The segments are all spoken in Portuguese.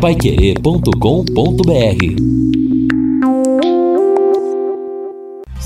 paiquerê.com.br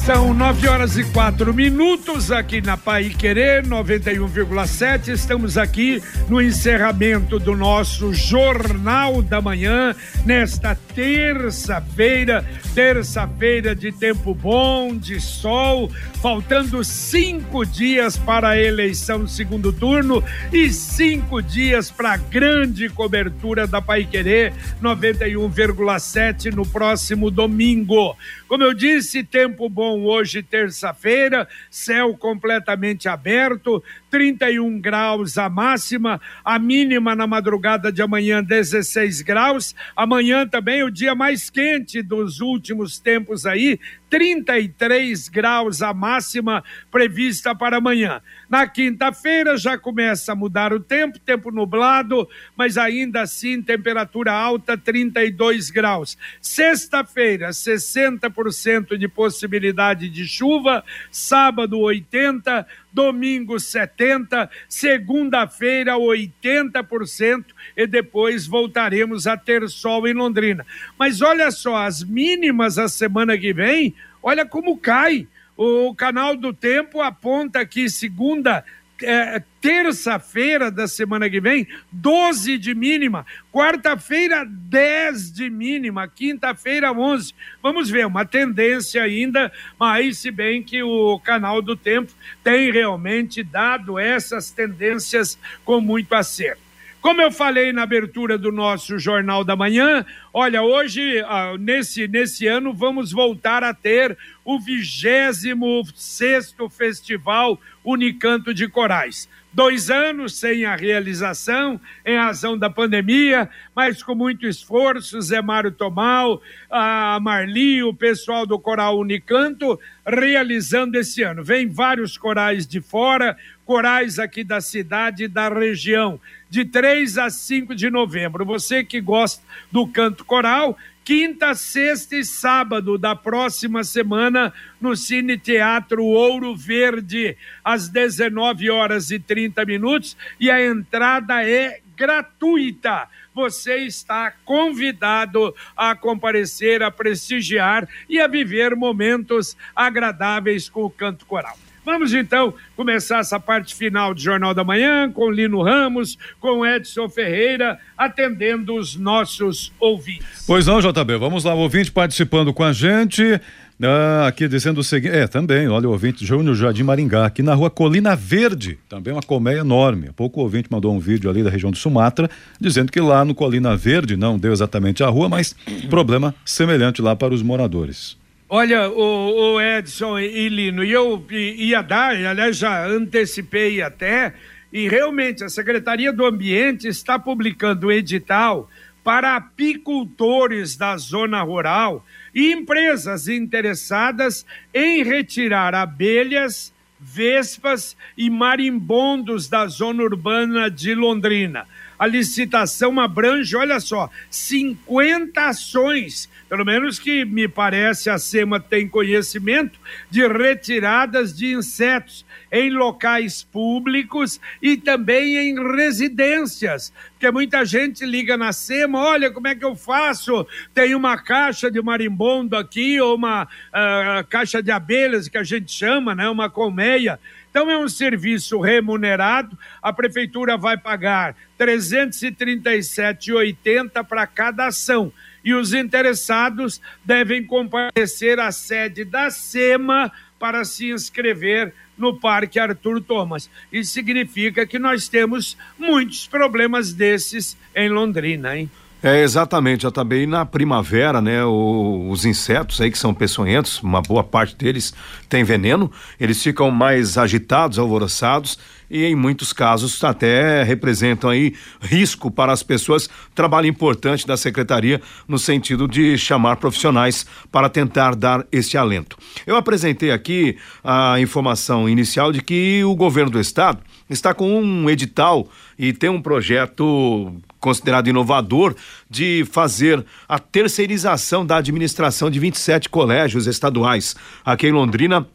São nove horas e quatro minutos aqui na Pai Querer 91,7. Estamos aqui no encerramento do nosso Jornal da Manhã, nesta terça-feira, terça-feira de tempo bom, de sol, faltando cinco dias para a eleição do segundo turno e cinco dias para a grande cobertura da Pai Querer 91,7 no próximo domingo. Como eu disse, tempo bom hoje, terça-feira, céu completamente aberto, 31 graus a máxima, a mínima na madrugada de amanhã 16 graus. Amanhã também o dia mais quente dos últimos tempos aí, 33 graus a máxima prevista para amanhã. Na quinta-feira já começa a mudar o tempo, tempo nublado, mas ainda assim temperatura alta, 32 graus. Sexta-feira, 60% de possibilidade de chuva, sábado 80, domingo 70, segunda-feira 80% e depois voltaremos a ter sol em Londrina. Mas olha só, as mínimas a semana que vem, olha como cai. O canal do tempo aponta que segunda é, terça-feira da semana que vem, 12 de mínima. Quarta-feira, 10 de mínima. Quinta-feira, 11. Vamos ver, uma tendência ainda, mas se bem que o canal do tempo tem realmente dado essas tendências com muito acerto. Como eu falei na abertura do nosso Jornal da Manhã, olha, hoje, ah, nesse, nesse ano, vamos voltar a ter o 26 Festival Unicanto de Corais. Dois anos sem a realização, em razão da pandemia, mas com muito esforço, Zé Mário Tomal, a Marli, o pessoal do Coral Unicanto, realizando esse ano. Vem vários corais de fora, corais aqui da cidade e da região, de 3 a 5 de novembro. Você que gosta do canto coral, quinta, sexta e sábado da próxima semana no Cine Teatro Ouro Verde, às 19 horas e 30 minutos, e a entrada é gratuita. Você está convidado a comparecer, a prestigiar e a viver momentos agradáveis com o canto coral. Vamos então começar essa parte final do Jornal da Manhã com Lino Ramos, com Edson Ferreira, atendendo os nossos ouvintes. Pois não, JB, vamos lá, o ouvinte participando com a gente. Ah, aqui dizendo o seguinte, é, também, olha o ouvinte Júnior Jardim Maringá, aqui na rua Colina Verde, também uma colmeia enorme. Há pouco o ouvinte mandou um vídeo ali da região do Sumatra, dizendo que lá no Colina Verde, não deu exatamente a rua, mas problema semelhante lá para os moradores. Olha, o, o Edson e Lino, e eu ia dar, aliás, já antecipei até, e realmente a Secretaria do Ambiente está publicando edital para apicultores da zona rural e empresas interessadas em retirar abelhas, vespas e marimbondos da zona urbana de Londrina. A licitação abrange, olha só, 50 ações pelo menos que me parece a SEMA tem conhecimento de retiradas de insetos em locais públicos e também em residências. Porque muita gente liga na SEMA, olha como é que eu faço? Tem uma caixa de marimbondo aqui, ou uma uh, caixa de abelhas que a gente chama, né? Uma colmeia. Então é um serviço remunerado, a prefeitura vai pagar R$ 337,80 para cada ação e os interessados devem comparecer à sede da SEMA para se inscrever no Parque Arthur Thomas. Isso significa que nós temos muitos problemas desses em Londrina, hein? É, exatamente, já também na primavera, né, o, os insetos aí que são peçonhentos, uma boa parte deles tem veneno, eles ficam mais agitados, alvoroçados e em muitos casos até representam aí risco para as pessoas. Trabalho importante da secretaria no sentido de chamar profissionais para tentar dar esse alento. Eu apresentei aqui a informação inicial de que o governo do estado está com um edital e tem um projeto considerado inovador de fazer a terceirização da administração de 27 colégios estaduais. Aqui em Londrina,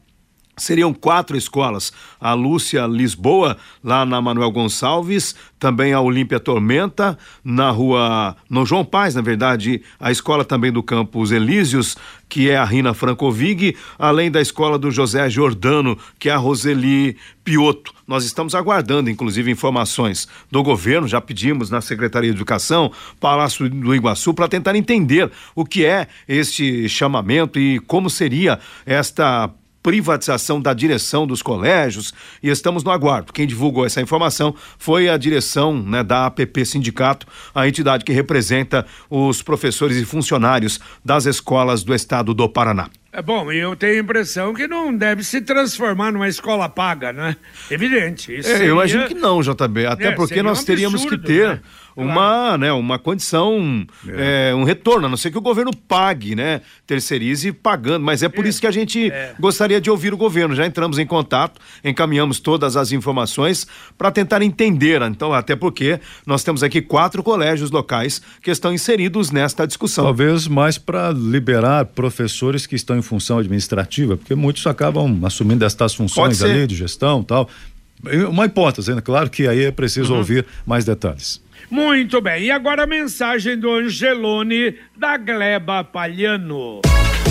Seriam quatro escolas: a Lúcia Lisboa, lá na Manuel Gonçalves, também a Olímpia Tormenta, na rua. no João Paz, na verdade, a escola também do campus Elísios, que é a Rina Francovig, além da escola do José Jordano, que é a Roseli Piotto. Nós estamos aguardando, inclusive, informações do governo, já pedimos na Secretaria de Educação, Palácio do Iguaçu, para tentar entender o que é este chamamento e como seria esta privatização da direção dos colégios e estamos no aguardo. Quem divulgou essa informação foi a direção né, da APP Sindicato, a entidade que representa os professores e funcionários das escolas do estado do Paraná. É bom, e eu tenho a impressão que não deve se transformar numa escola paga, né? Evidente. Isso é, seria... Eu imagino que não, JB. Até é, porque nós um teríamos absurdo, que ter. Né? uma, né, uma condição, é. É, um retorno, a não ser que o governo pague, né? Terceirize pagando, mas é por é. isso que a gente é. gostaria de ouvir o governo. Já entramos em contato, encaminhamos todas as informações para tentar entender, então, até porque nós temos aqui quatro colégios locais que estão inseridos nesta discussão. Talvez mais para liberar professores que estão em função administrativa, porque muitos acabam assumindo estas funções ali de gestão tal. Uma hipótese, né? claro que aí é preciso uhum. ouvir mais detalhes. Muito bem, e agora a mensagem do Angelone da Gleba Palhano.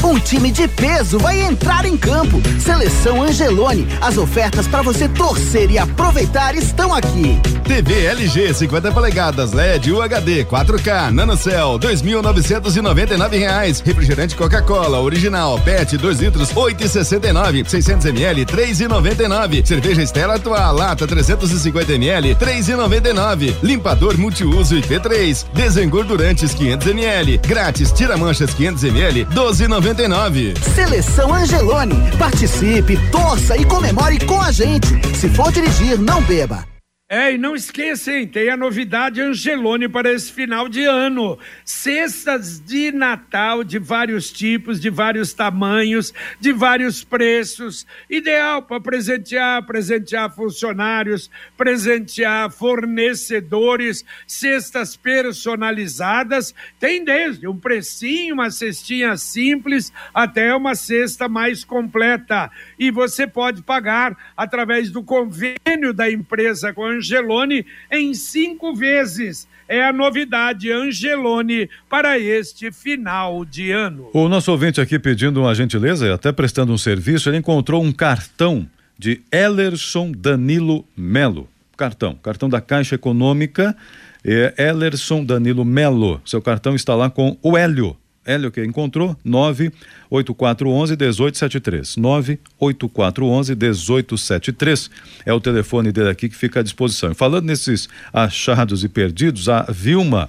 Um time de peso vai entrar em campo. Seleção Angelone. As ofertas para você torcer e aproveitar estão aqui. TV LG 50 polegadas LED UHD 4K NanoCell 2.999 reais. Refrigerante Coca-Cola original PET 2 litros 8,69. 600 ml 3,99. Cerveja Estela Atual lata 350 ml 3,99. Limpador multiuso IP3 desengordurantes 500 ml grátis tira manchas 500 ml 12,99. 99. Seleção Angelone. Participe, torça e comemore com a gente. Se for dirigir, não beba. É, e não esqueçam, tem a novidade Angelone para esse final de ano. Cestas de Natal de vários tipos, de vários tamanhos, de vários preços. Ideal para presentear, presentear funcionários, presentear fornecedores, cestas personalizadas. Tem desde um precinho, uma cestinha simples, até uma cesta mais completa. E você pode pagar através do convênio da empresa com a Angelone em cinco vezes. É a novidade Angelone para este final de ano. O nosso ouvinte aqui pedindo uma gentileza, até prestando um serviço, ele encontrou um cartão de Ellerson Danilo Melo. Cartão, cartão da Caixa Econômica, é Ellerson Danilo Melo. Seu cartão está lá com o Hélio. Hélio que encontrou 98411 1873. 98411 1873 é o telefone dele aqui que fica à disposição. E falando nesses achados e perdidos, a Vilma,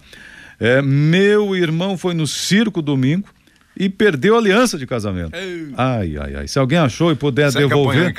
é, meu irmão foi no circo domingo e perdeu a aliança de casamento. Ei. Ai, ai, ai. Se alguém achou e puder Você devolver,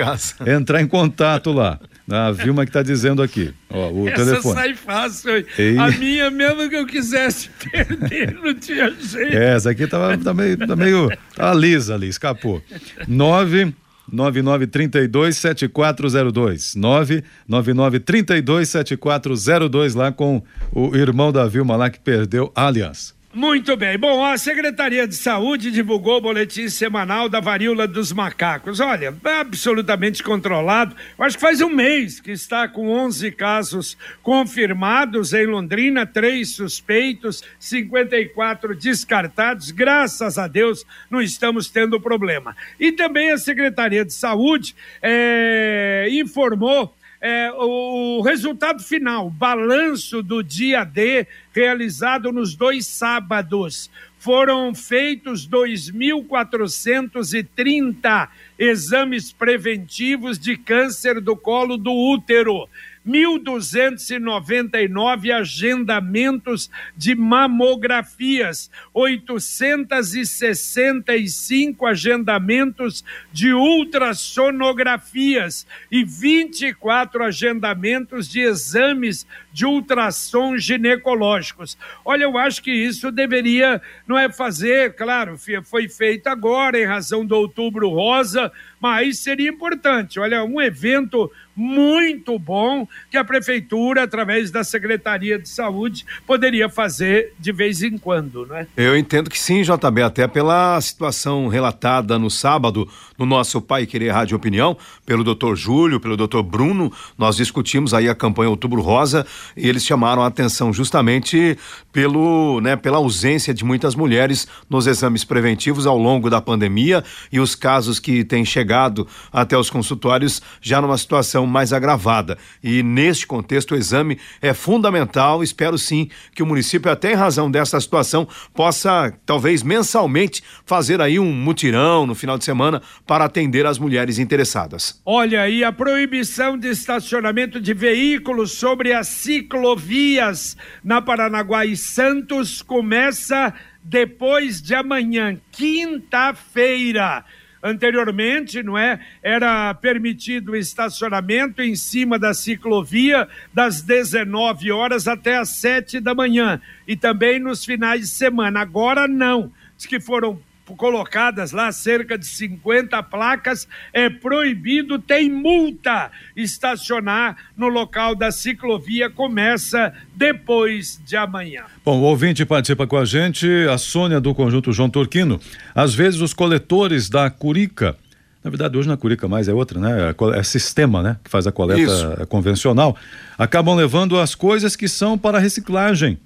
entrar em contato lá. A Vilma que está dizendo aqui. Ó, o Essa telefone. sai fácil. Ei. A minha, mesmo que eu quisesse perder, não tinha jeito. É, essa aqui tava, tá meio, tá meio tá lisa ali, escapou. 9 9932 7402 99932 7402 lá com o irmão da Vilma lá que perdeu a aliança. Muito bem. Bom, a Secretaria de Saúde divulgou o boletim semanal da varíola dos macacos. Olha, absolutamente controlado. Acho que faz um mês que está com 11 casos confirmados em Londrina, três suspeitos, 54 descartados. Graças a Deus não estamos tendo problema. E também a Secretaria de Saúde é, informou é, o resultado final, balanço do dia D, realizado nos dois sábados. Foram feitos 2.430 exames preventivos de câncer do colo do útero. 1.299 agendamentos de mamografias, 865 agendamentos de ultrassonografias e 24 agendamentos de exames de ultrassom ginecológicos. Olha, eu acho que isso deveria, não é fazer, claro, foi feito agora em razão do Outubro Rosa, mas seria importante. Olha, um evento muito bom que a prefeitura, através da Secretaria de Saúde, poderia fazer de vez em quando, né? Eu entendo que sim, JB, até pela situação relatada no sábado no nosso Pai Querer Rádio Opinião, pelo doutor Júlio, pelo doutor Bruno, nós discutimos aí a campanha Outubro Rosa e eles chamaram a atenção justamente pelo, né, pela ausência de muitas mulheres nos exames preventivos ao longo da pandemia e os casos que têm chegado até os consultórios já numa situação mais agravada. E neste contexto, o exame é fundamental. Espero sim que o município, até em razão dessa situação, possa, talvez mensalmente, fazer aí um mutirão no final de semana para atender as mulheres interessadas. Olha aí, a proibição de estacionamento de veículos sobre as ciclovias na Paranaguá e Santos começa depois de amanhã, quinta-feira. Anteriormente, não é? Era permitido estacionamento em cima da ciclovia das 19 horas até as 7 da manhã e também nos finais de semana. Agora não. Diz que foram colocadas lá cerca de 50 placas, é proibido, tem multa. Estacionar no local da ciclovia começa depois de amanhã. Bom, o ouvinte participa com a gente, a Sônia do Conjunto João Turquino. Às vezes os coletores da Curica, na verdade hoje na Curica mais é outra, né? É, é sistema, né? Que faz a coleta Isso. convencional, acabam levando as coisas que são para reciclagem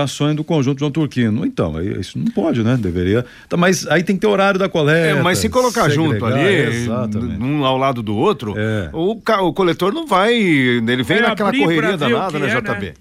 ações do conjunto João Turquino. Então, isso não pode, né? Deveria. Tá, mas aí tem que ter horário da coleta. É, mas se colocar junto ali, um ao lado do outro, é. o, o coletor não vai. Ele vem naquela correria danada, né, é, JB? Né?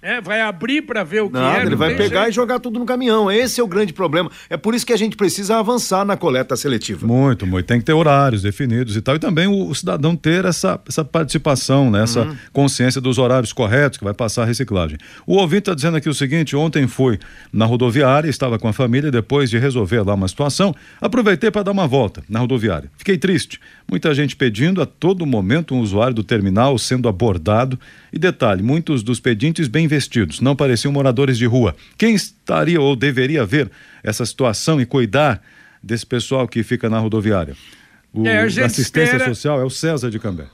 É, vai abrir para ver o que Nada, é. Ele vai pegar jeito. e jogar tudo no caminhão. Esse é o grande problema. É por isso que a gente precisa avançar na coleta seletiva. Muito, muito. Tem que ter horários definidos e tal. E também o, o cidadão ter essa, essa participação, né? essa uhum. consciência dos horários corretos que vai passar a reciclagem. O ouvinte está dizendo aqui o seguinte: ontem fui na rodoviária, estava com a família, depois de resolver lá uma situação, aproveitei para dar uma volta na rodoviária. Fiquei triste. Muita gente pedindo a todo momento um usuário do terminal sendo abordado. E detalhe: muitos dos pedintes bem vestidos, não pareciam moradores de rua. Quem estaria ou deveria ver essa situação e cuidar desse pessoal que fica na rodoviária? O é, assistência espera... social é o César de Cambé.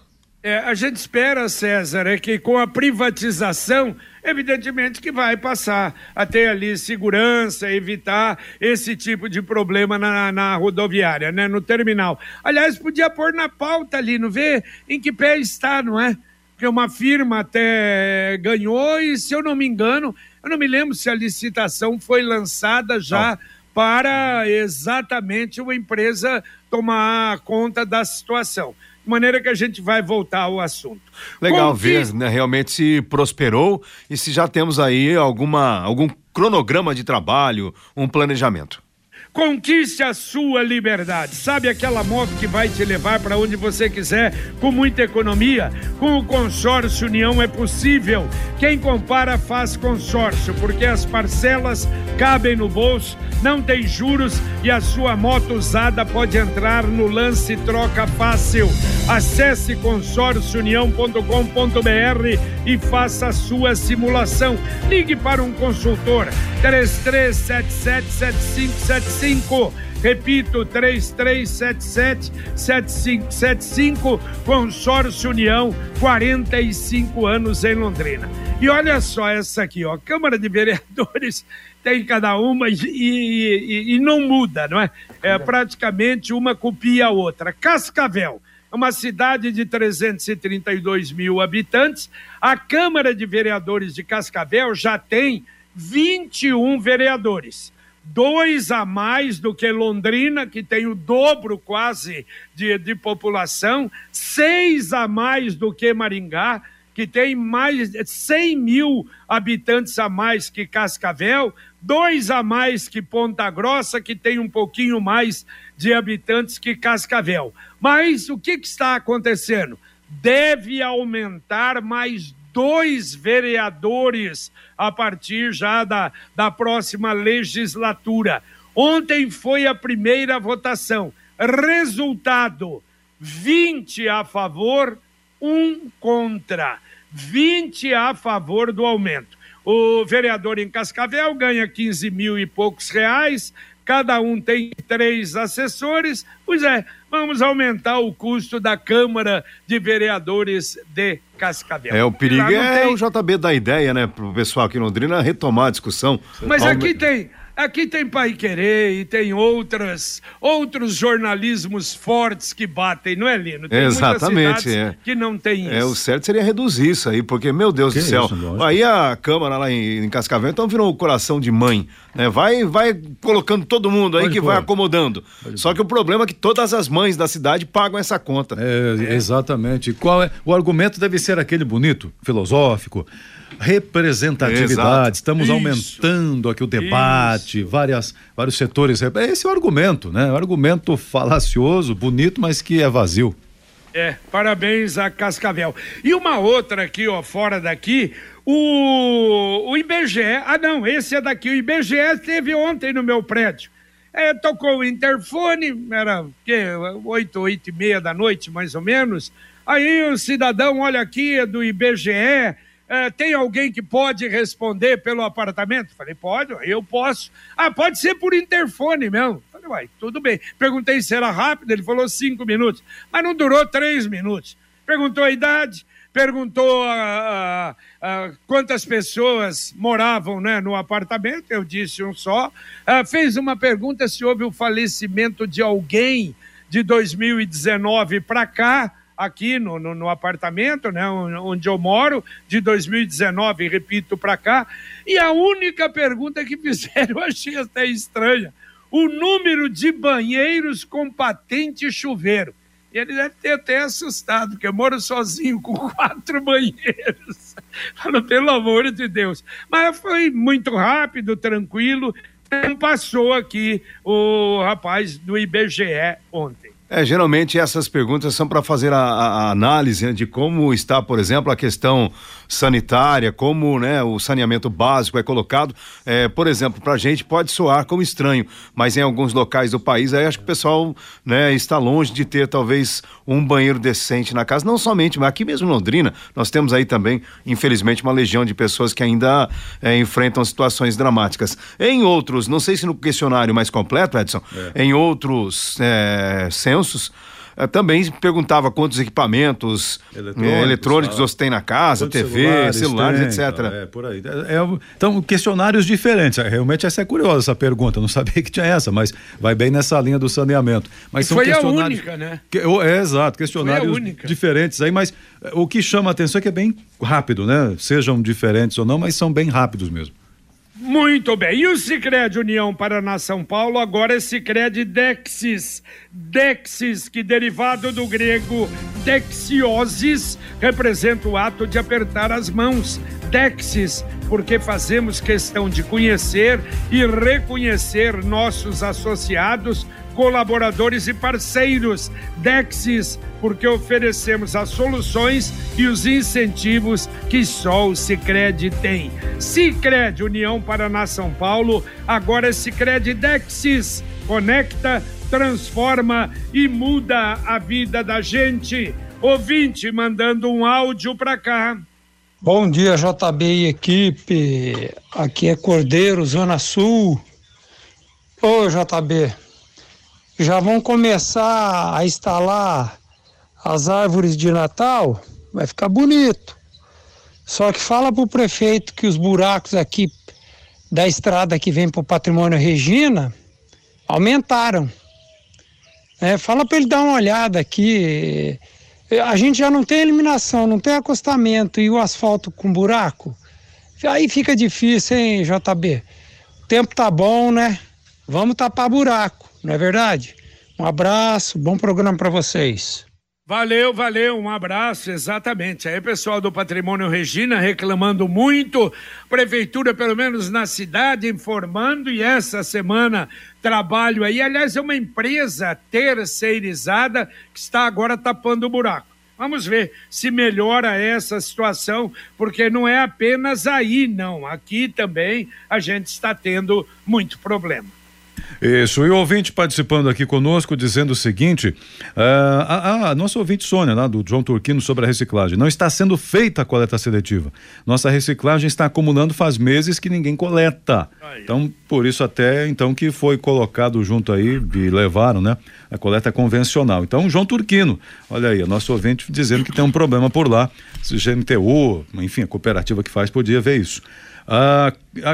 É, a gente espera, César, é que com a privatização, evidentemente que vai passar a ter ali segurança, evitar esse tipo de problema na, na rodoviária, né, no terminal. Aliás, podia pôr na pauta ali, não vê em que pé está, não é? Uma firma até ganhou e, se eu não me engano, eu não me lembro se a licitação foi lançada já não. para exatamente uma empresa tomar conta da situação. De maneira que a gente vai voltar ao assunto. Legal ver, né, realmente se prosperou e se já temos aí alguma, algum cronograma de trabalho, um planejamento. Conquiste a sua liberdade. Sabe aquela moto que vai te levar para onde você quiser com muita economia? Com o consórcio União é possível. Quem compara faz consórcio, porque as parcelas cabem no bolso, não tem juros e a sua moto usada pode entrar no lance troca fácil. Acesse consórciounião.com.br e faça a sua simulação. Ligue para um consultor 33777575 75. Repito, 3377-7575, Consórcio União, 45 anos em Londrina. E olha só essa aqui, ó, Câmara de Vereadores tem cada uma e, e, e não muda, não é? É praticamente uma copia a outra. Cascavel é uma cidade de 332 mil habitantes. A Câmara de Vereadores de Cascavel já tem 21 vereadores dois a mais do que Londrina, que tem o dobro quase de, de população, seis a mais do que Maringá, que tem mais de 100 mil habitantes a mais que Cascavel, dois a mais que Ponta Grossa, que tem um pouquinho mais de habitantes que Cascavel. Mas o que, que está acontecendo? Deve aumentar mais dois vereadores a partir já da, da próxima legislatura. Ontem foi a primeira votação. Resultado: 20 a favor, um contra. 20 a favor do aumento. O vereador em Cascavel ganha 15 mil e poucos reais, cada um tem três assessores. Pois é, vamos aumentar o custo da Câmara de Vereadores de Cascavel. É, o perigo é tem... o JB da ideia, né, pro pessoal aqui em Londrina retomar a discussão. Mas aqui tem, Aqui tem Pai Querer e tem outras, outros jornalismos fortes que batem, não é, Lino? Tem Exatamente, é. que não tem isso. É, o certo seria reduzir isso aí, porque, meu Deus Que do céu. isso, aí a Câmara lá em, em Cascavel, então virou o coração de mãe, né? Vai, vai colocando todo mundo aí Pode que pôr. vai acomodando. Só que o problema é que todas as mães da cidade pagam essa conta. É, Exatamente. Qual é? O argumento deve ser aquele bonito, filosófico. Representatividade, Exato. estamos Isso. aumentando aqui o debate, várias, vários setores. Esse é o argumento, né? O argumento falacioso, bonito, mas que é vazio. É, parabéns a Cascavel. E uma outra aqui, ó, fora daqui, o, o IBGE, ah não, esse é daqui, o IBGE esteve ontem no meu prédio. É, tocou o interfone, era o quê? oito, oito e meia da noite, mais ou menos. Aí o cidadão, olha aqui, é do IBGE, é, tem alguém que pode responder pelo apartamento? Falei, pode, eu posso. Ah, pode ser por interfone mesmo. Falei, uai, tudo bem. Perguntei se era rápido, ele falou cinco minutos, mas não durou três minutos. Perguntou a idade, perguntou ah, ah, ah, quantas pessoas moravam né, no apartamento, eu disse um só. Ah, fez uma pergunta se houve o falecimento de alguém de 2019 para cá, aqui no, no, no apartamento, né, onde eu moro, de 2019, repito, para cá. E a única pergunta que fizeram, eu achei até estranha: o número de banheiros com patente chuveiro. E ele deve ter até assustado, porque eu moro sozinho com quatro banheiros. Falou, pelo amor de Deus. Mas foi muito rápido, tranquilo. Não passou aqui o rapaz do IBGE ontem. É, geralmente essas perguntas são para fazer a, a- análise né, de como está, por exemplo, a questão sanitária, como né, o saneamento básico é colocado. É, por exemplo, para a gente pode soar como estranho, mas em alguns locais do país aí acho que o pessoal né, está longe de ter talvez um banheiro decente na casa. Não somente, mas aqui mesmo em Londrina, nós temos aí também, infelizmente, uma legião de pessoas que ainda é, enfrentam situações dramáticas. Em outros, não sei se no questionário mais completo, Edson, em outros é, censos. Eh, também perguntava quantos equipamentos Eletrônicos, eh, eletrônicos tal. você tem na casa, Quantos TV, celulares, tem, etc. tal, É, por aí. É, é, então, questionários diferentes. É, Realmente essa é curiosa essa pergunta. Não sabia que tinha essa, mas vai bem nessa linha do saneamento. Mas E são foi a questionários. única, né? Que- é, exato, questionários diferentes aí, mas eh, o que chama a atenção é que é bem rápido, né? Sejam diferentes ou não, mas são bem rápidos mesmo. Muito bem. E o Sicredi União Paraná São Paulo agora é Sicredi Dexis. Dexis, que derivado do grego dexiosis, representa o ato de apertar as mãos. Dexis, porque fazemos questão de conhecer e reconhecer nossos associados, colaboradores e parceiros. Dexis, porque oferecemos as soluções e os incentivos que só o Sicredi tem. Sicredi União Paraná São Paulo, agora é Sicredi Dexis. Conecta, transforma e muda a vida da gente. Ouvinte mandando um áudio para cá. Bom dia, JB e equipe. Aqui é Cordeiro, Zona Sul. Ô, JB, já vão começar a instalar as árvores de Natal? Vai ficar bonito. Só que fala pro prefeito que os buracos aqui da estrada que vem pro Patrimônio Regina aumentaram. É, fala para ele dar uma olhada aqui. É, A gente já não tem eliminação, não tem acostamento e o asfalto com buraco. Aí fica difícil, hein, JB? O tempo tá bom, né? Vamos tapar buraco, não é verdade? Um abraço, bom programa para vocês. Valeu, valeu, um abraço, exatamente. Aí, pessoal do Patrimônio Regina reclamando muito, prefeitura, pelo menos na cidade, informando, e essa semana trabalho aí. Aliás, é uma empresa terceirizada que está agora tapando o buraco. Vamos ver se melhora essa situação, porque não é apenas aí, não. Aqui também a gente está tendo muito problema. Isso, e o ouvinte participando aqui conosco dizendo o seguinte: uh, a, a, nossa ouvinte Sônia, né, do João Turquino, sobre a reciclagem. Não está sendo feita a coleta seletiva. Nossa reciclagem está acumulando faz meses que ninguém coleta. Então, por isso até então que foi colocado junto aí e levaram, né? A coleta convencional. Então, João Turquino, olha aí, a nosso ouvinte dizendo que tem um problema por lá. Se GMTU, enfim, a cooperativa que faz podia ver isso. Ah,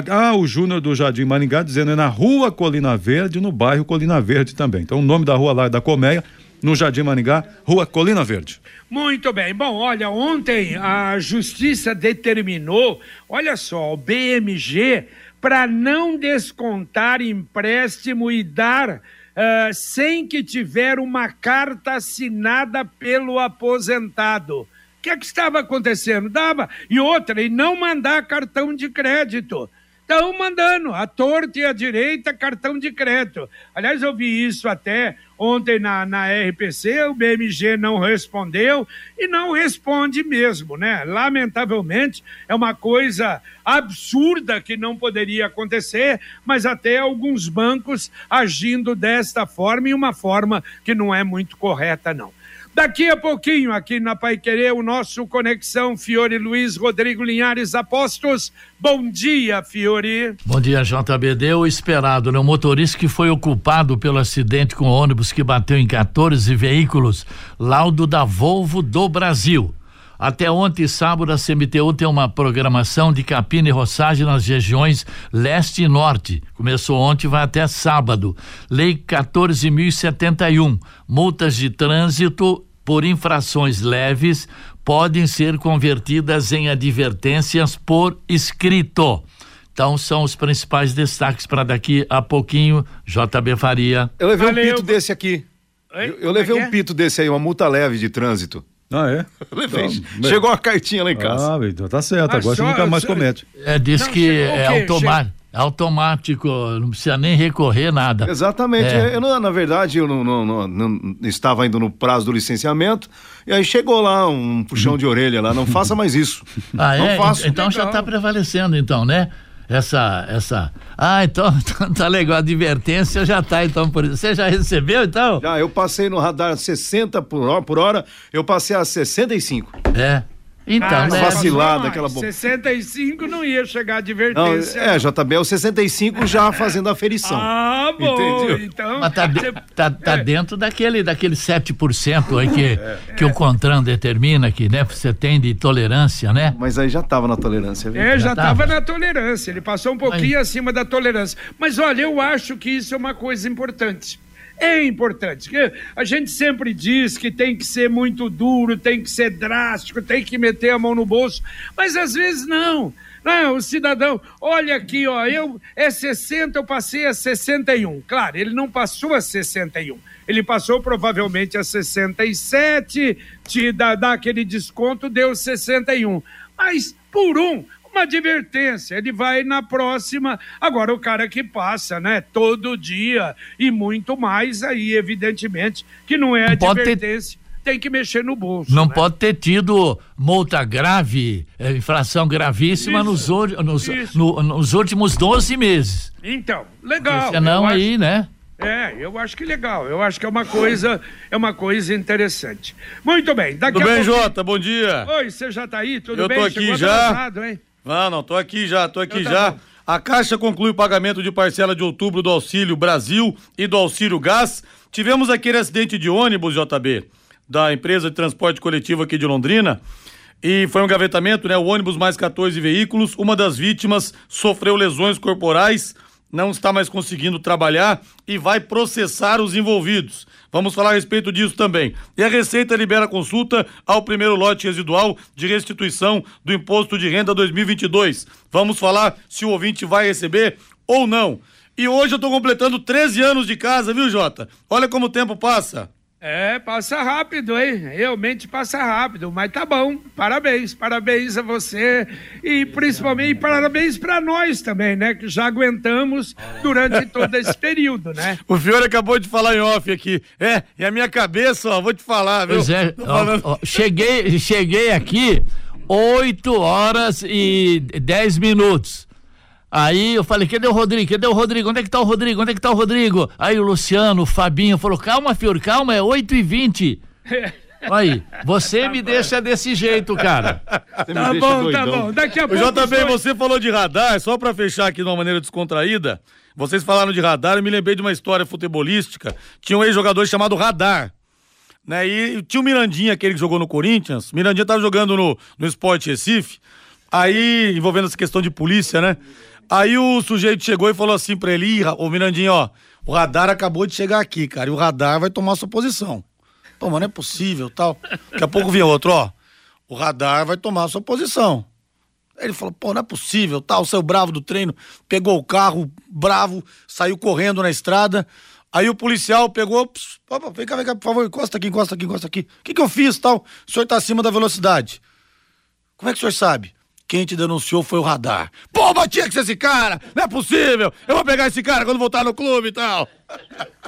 ah, o Júnior do Jardim Maringá dizendo é na rua Colina Verde, no bairro Colina Verde também. Então o nome da rua lá é da Colmeia, no Jardim Maringá, rua Colina Verde. Muito bem. Bom, olha, ontem a justiça determinou, olha só, o BMG para não descontar empréstimo e dar uh, sem que tiver uma carta assinada pelo aposentado. O que, é que estava acontecendo? Dava. E outra, e não mandar cartão de crédito. Estão mandando, a torta e a direita, cartão de crédito. Aliás, eu vi isso até ontem na, na RPC, o BMG não respondeu e não responde mesmo, né? Lamentavelmente, é uma coisa absurda que não poderia acontecer, mas até alguns bancos agindo desta forma e uma forma que não é muito correta, não. Daqui a pouquinho, aqui na Pai Querer, o nosso Conexão Fiore Luiz Rodrigo Linhares Apostos. Bom dia, Fiore. Bom dia, JBD. O esperado, né? O motorista que foi ocupado pelo acidente com o ônibus que bateu em 14 veículos. Laudo da Volvo do Brasil. Até ontem, sábado, a CMTU tem uma programação de capina e roçagem nas regiões leste e norte. Começou ontem e vai até sábado. Lei 14.071. Multas de trânsito por infrações leves podem ser convertidas em advertências por escrito. Então são os principais destaques para daqui a pouquinho, JB Faria. Eu levei Valeu. um pito desse aqui. Eu, eu levei é um é? pito desse aí, uma multa leve de trânsito. Ah, é? Levei. Então, Chegou uma cartinha lá em casa. Ah, então tá certo, agora você nunca mais comete. É, diz não, que é automático. É automático, não precisa nem recorrer nada. Exatamente. É. Eu, na verdade, eu não, não, não, não, estava indo no prazo do licenciamento, e aí chegou lá um puxão de orelha lá, não faça mais isso. Ah, não é? Faço. Então Legal. já está prevalecendo, então, né? Essa essa. Ah então, então tá legal a advertência já tá então por você já recebeu então? Já eu passei no radar 60 por hora, por hora eu passei a 65 é então, ah, né? vacilada aquela boca. 65 não ia chegar a advertência. Não, é, JB, o 65 já fazendo a ferição. Ah, bom, Entendeu? então. Mas tá, de, tá, tá é. dentro daquele, daquele 7% aí que, é. que o Contran determina que, né, você tem de tolerância, né? Mas aí já tava na tolerância, viu? É, já, já tava. tava na tolerância. Ele passou um pouquinho Mas... acima da tolerância. Mas olha, eu acho que isso é uma coisa importante é importante. A gente sempre diz que tem que ser muito duro, tem que ser drástico, tem que meter a mão no bolso, mas às vezes não. Não, o cidadão, olha aqui, ó, eu é 60, eu passei a 61. Claro, ele não passou a 61. Ele passou provavelmente a 67, te dá, dá aquele desconto, deu 61. Mas por um, uma advertência. Ele vai na próxima. Agora, o cara que passa, né, todo dia e muito mais, aí, evidentemente, que não é não advertência. Ter... Tem que mexer no bolso. Não né? pode ter tido multa grave, é, infração gravíssima nos, nos, no, nos últimos 12 meses. Então, legal. Senão aí, acho... né? É, eu acho que legal. Eu acho que é uma coisa, é uma coisa interessante. Muito bem. Daqui Tudo bem, pouco... Jota? Bom dia. Oi, você já está aí? Tudo eu bem? Eu tô aqui Chegou já. Atrasado, hein? Não, não, tô aqui já, tô aqui já. A Caixa conclui o pagamento de parcela de outubro do Auxílio Brasil e do Auxílio Gás. Tivemos aquele acidente de ônibus, JB, da empresa de transporte coletivo aqui de Londrina. E foi um gavetamento, né? O ônibus mais 14 veículos. Uma das vítimas sofreu lesões corporais não está mais conseguindo trabalhar e vai processar os envolvidos. Vamos falar a respeito disso também. E a Receita libera consulta ao primeiro lote residual de restituição do Imposto de Renda 2022. Vamos falar se o ouvinte vai receber ou não. E hoje eu estou completando 13 anos de casa, viu, Jota? Olha como o tempo passa. É, passa rápido, hein? Realmente passa rápido, mas tá bom. Parabéns, parabéns a você e principalmente parabéns para nós também, né? Que já aguentamos durante todo esse período, né? O Fiore acabou de falar em off aqui. É, e a minha cabeça, ó, vou te falar, viu? Pois é, ó, ó, cheguei, cheguei aqui 8 horas e 10 minutos. Aí eu falei, cadê o Rodrigo? Cadê o Rodrigo? Onde é que tá o Rodrigo? Onde é que tá o Rodrigo? Aí o Luciano, o Fabinho falou, calma, Fior, calma, é 8 e 20 Aí, você me deixa desse jeito, cara. Tá bom, tá bom. Daqui a pouco. JB, você falou de radar, só pra fechar aqui de uma maneira descontraída. Vocês falaram de radar, eu me lembrei de uma história futebolística. Tinha um ex-jogador chamado Radar. Né? E tinha o Mirandinha, aquele que jogou no Corinthians. Mirandinha tava jogando no, no Sport Recife. Aí, envolvendo essa questão de polícia, né? Aí o sujeito chegou e falou assim pra ele: ô Mirandinho, ó, o radar acabou de chegar aqui, cara, e o radar vai tomar sua posição. Pô, mas não é possível, tal. Daqui a pouco vinha outro, ó, o radar vai tomar sua posição. Aí ele falou, pô, não é possível, tal, saiu bravo do treino, pegou o carro, bravo, saiu correndo na estrada. Aí o policial pegou, pss, opa, vem cá, vem cá, por favor, encosta aqui, encosta aqui, encosta aqui. O que que eu fiz, tal? O senhor tá acima da velocidade. Como é que o senhor sabe? Quem te denunciou foi o radar. Pô, mas tinha que ser esse cara! Não é possível! Eu vou pegar esse cara quando voltar no clube e tal.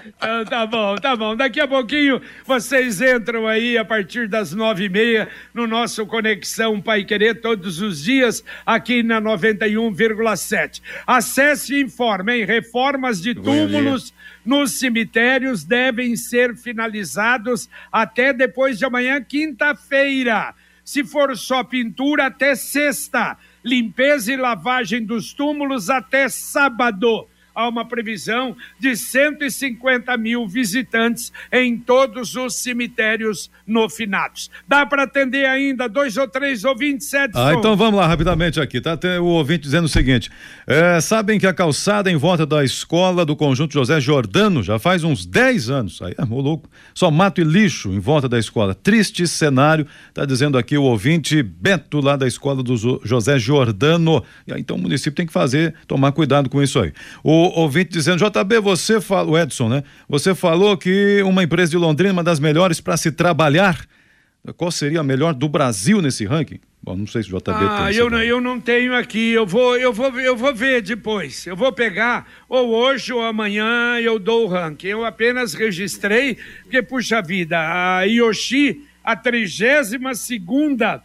Então, tá bom, tá bom. Daqui a pouquinho vocês entram aí a partir das nove e meia no nosso Conexão Pai Querer todos os dias aqui na 91,7. Acesse e informe, hein? Reformas de túmulos nos cemitérios devem ser finalizados até depois de amanhã, quinta-feira. Se for só pintura, até sexta. Limpeza e lavagem dos túmulos até sábado. Há uma previsão de 150 mil visitantes em todos os cemitérios no finados. Dá para atender ainda dois ou três ouvintes, Edson? Ah, então vamos lá rapidamente aqui. Tá o ouvinte dizendo o seguinte: é, sabem que a calçada em volta da escola do conjunto José Jordano já faz uns 10 anos. Aí, é louco. Só mato e lixo em volta da escola. Triste cenário, tá dizendo aqui o ouvinte Beto lá da escola do José Jordano. Então o município tem que fazer, tomar cuidado com isso aí. O ouvinte dizendo, JB, você falou, Edson, né? Você falou que uma empresa de Londrina é uma das melhores para se trabalhar. Qual seria a melhor do Brasil nesse ranking? Bom, não sei se o JB ah, tem. Eu não, eu não tenho aqui. Eu vou, eu vou, eu vou ver depois. Eu vou pegar ou hoje ou amanhã eu dou o ranking. Eu apenas registrei porque puxa vida, a Yoshi, a 32 segunda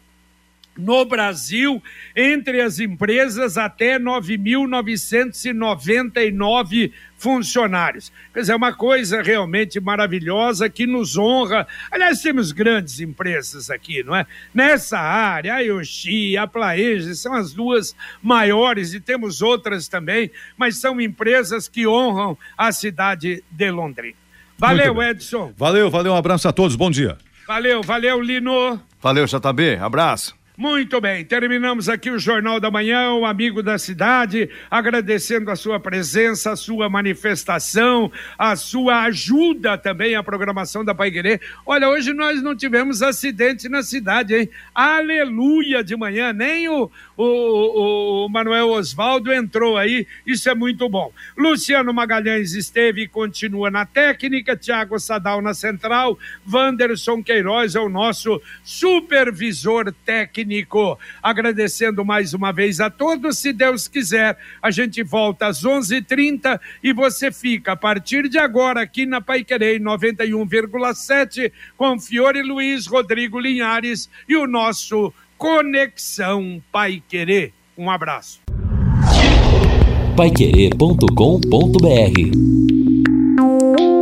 no Brasil entre as empresas até 9.999 funcionários. Quer dizer, é uma coisa realmente maravilhosa que nos honra. Aliás, temos grandes empresas aqui, não é? Nessa área, a Yoshi, a Plaege são as duas maiores e temos outras também, mas são empresas que honram a cidade de Londrina. Valeu, Edson. Valeu, valeu, um abraço a todos, bom dia. Valeu, valeu, Lino. Valeu, JB, abraço. Muito bem, terminamos aqui o Jornal da Manhã, o amigo da cidade, agradecendo a sua presença, a sua manifestação, a sua ajuda também à programação da Pai Querer. Olha, hoje nós não tivemos acidente na cidade, hein? Aleluia de manhã, nem o, o, o Manuel Osvaldo entrou aí, isso é muito bom. Luciano Magalhães esteve e continua na técnica, Tiago Sadal na central, Wanderson Queiroz é o nosso supervisor técnico técnico. Agradecendo mais uma vez a todos. Se Deus quiser, a gente volta às 11:30 e você fica a partir de agora aqui na Paiquerei 91,7 com Fiore Luiz, Rodrigo Linhares e o nosso Conexão Paiquerê. Um abraço. Paiquerê.com.br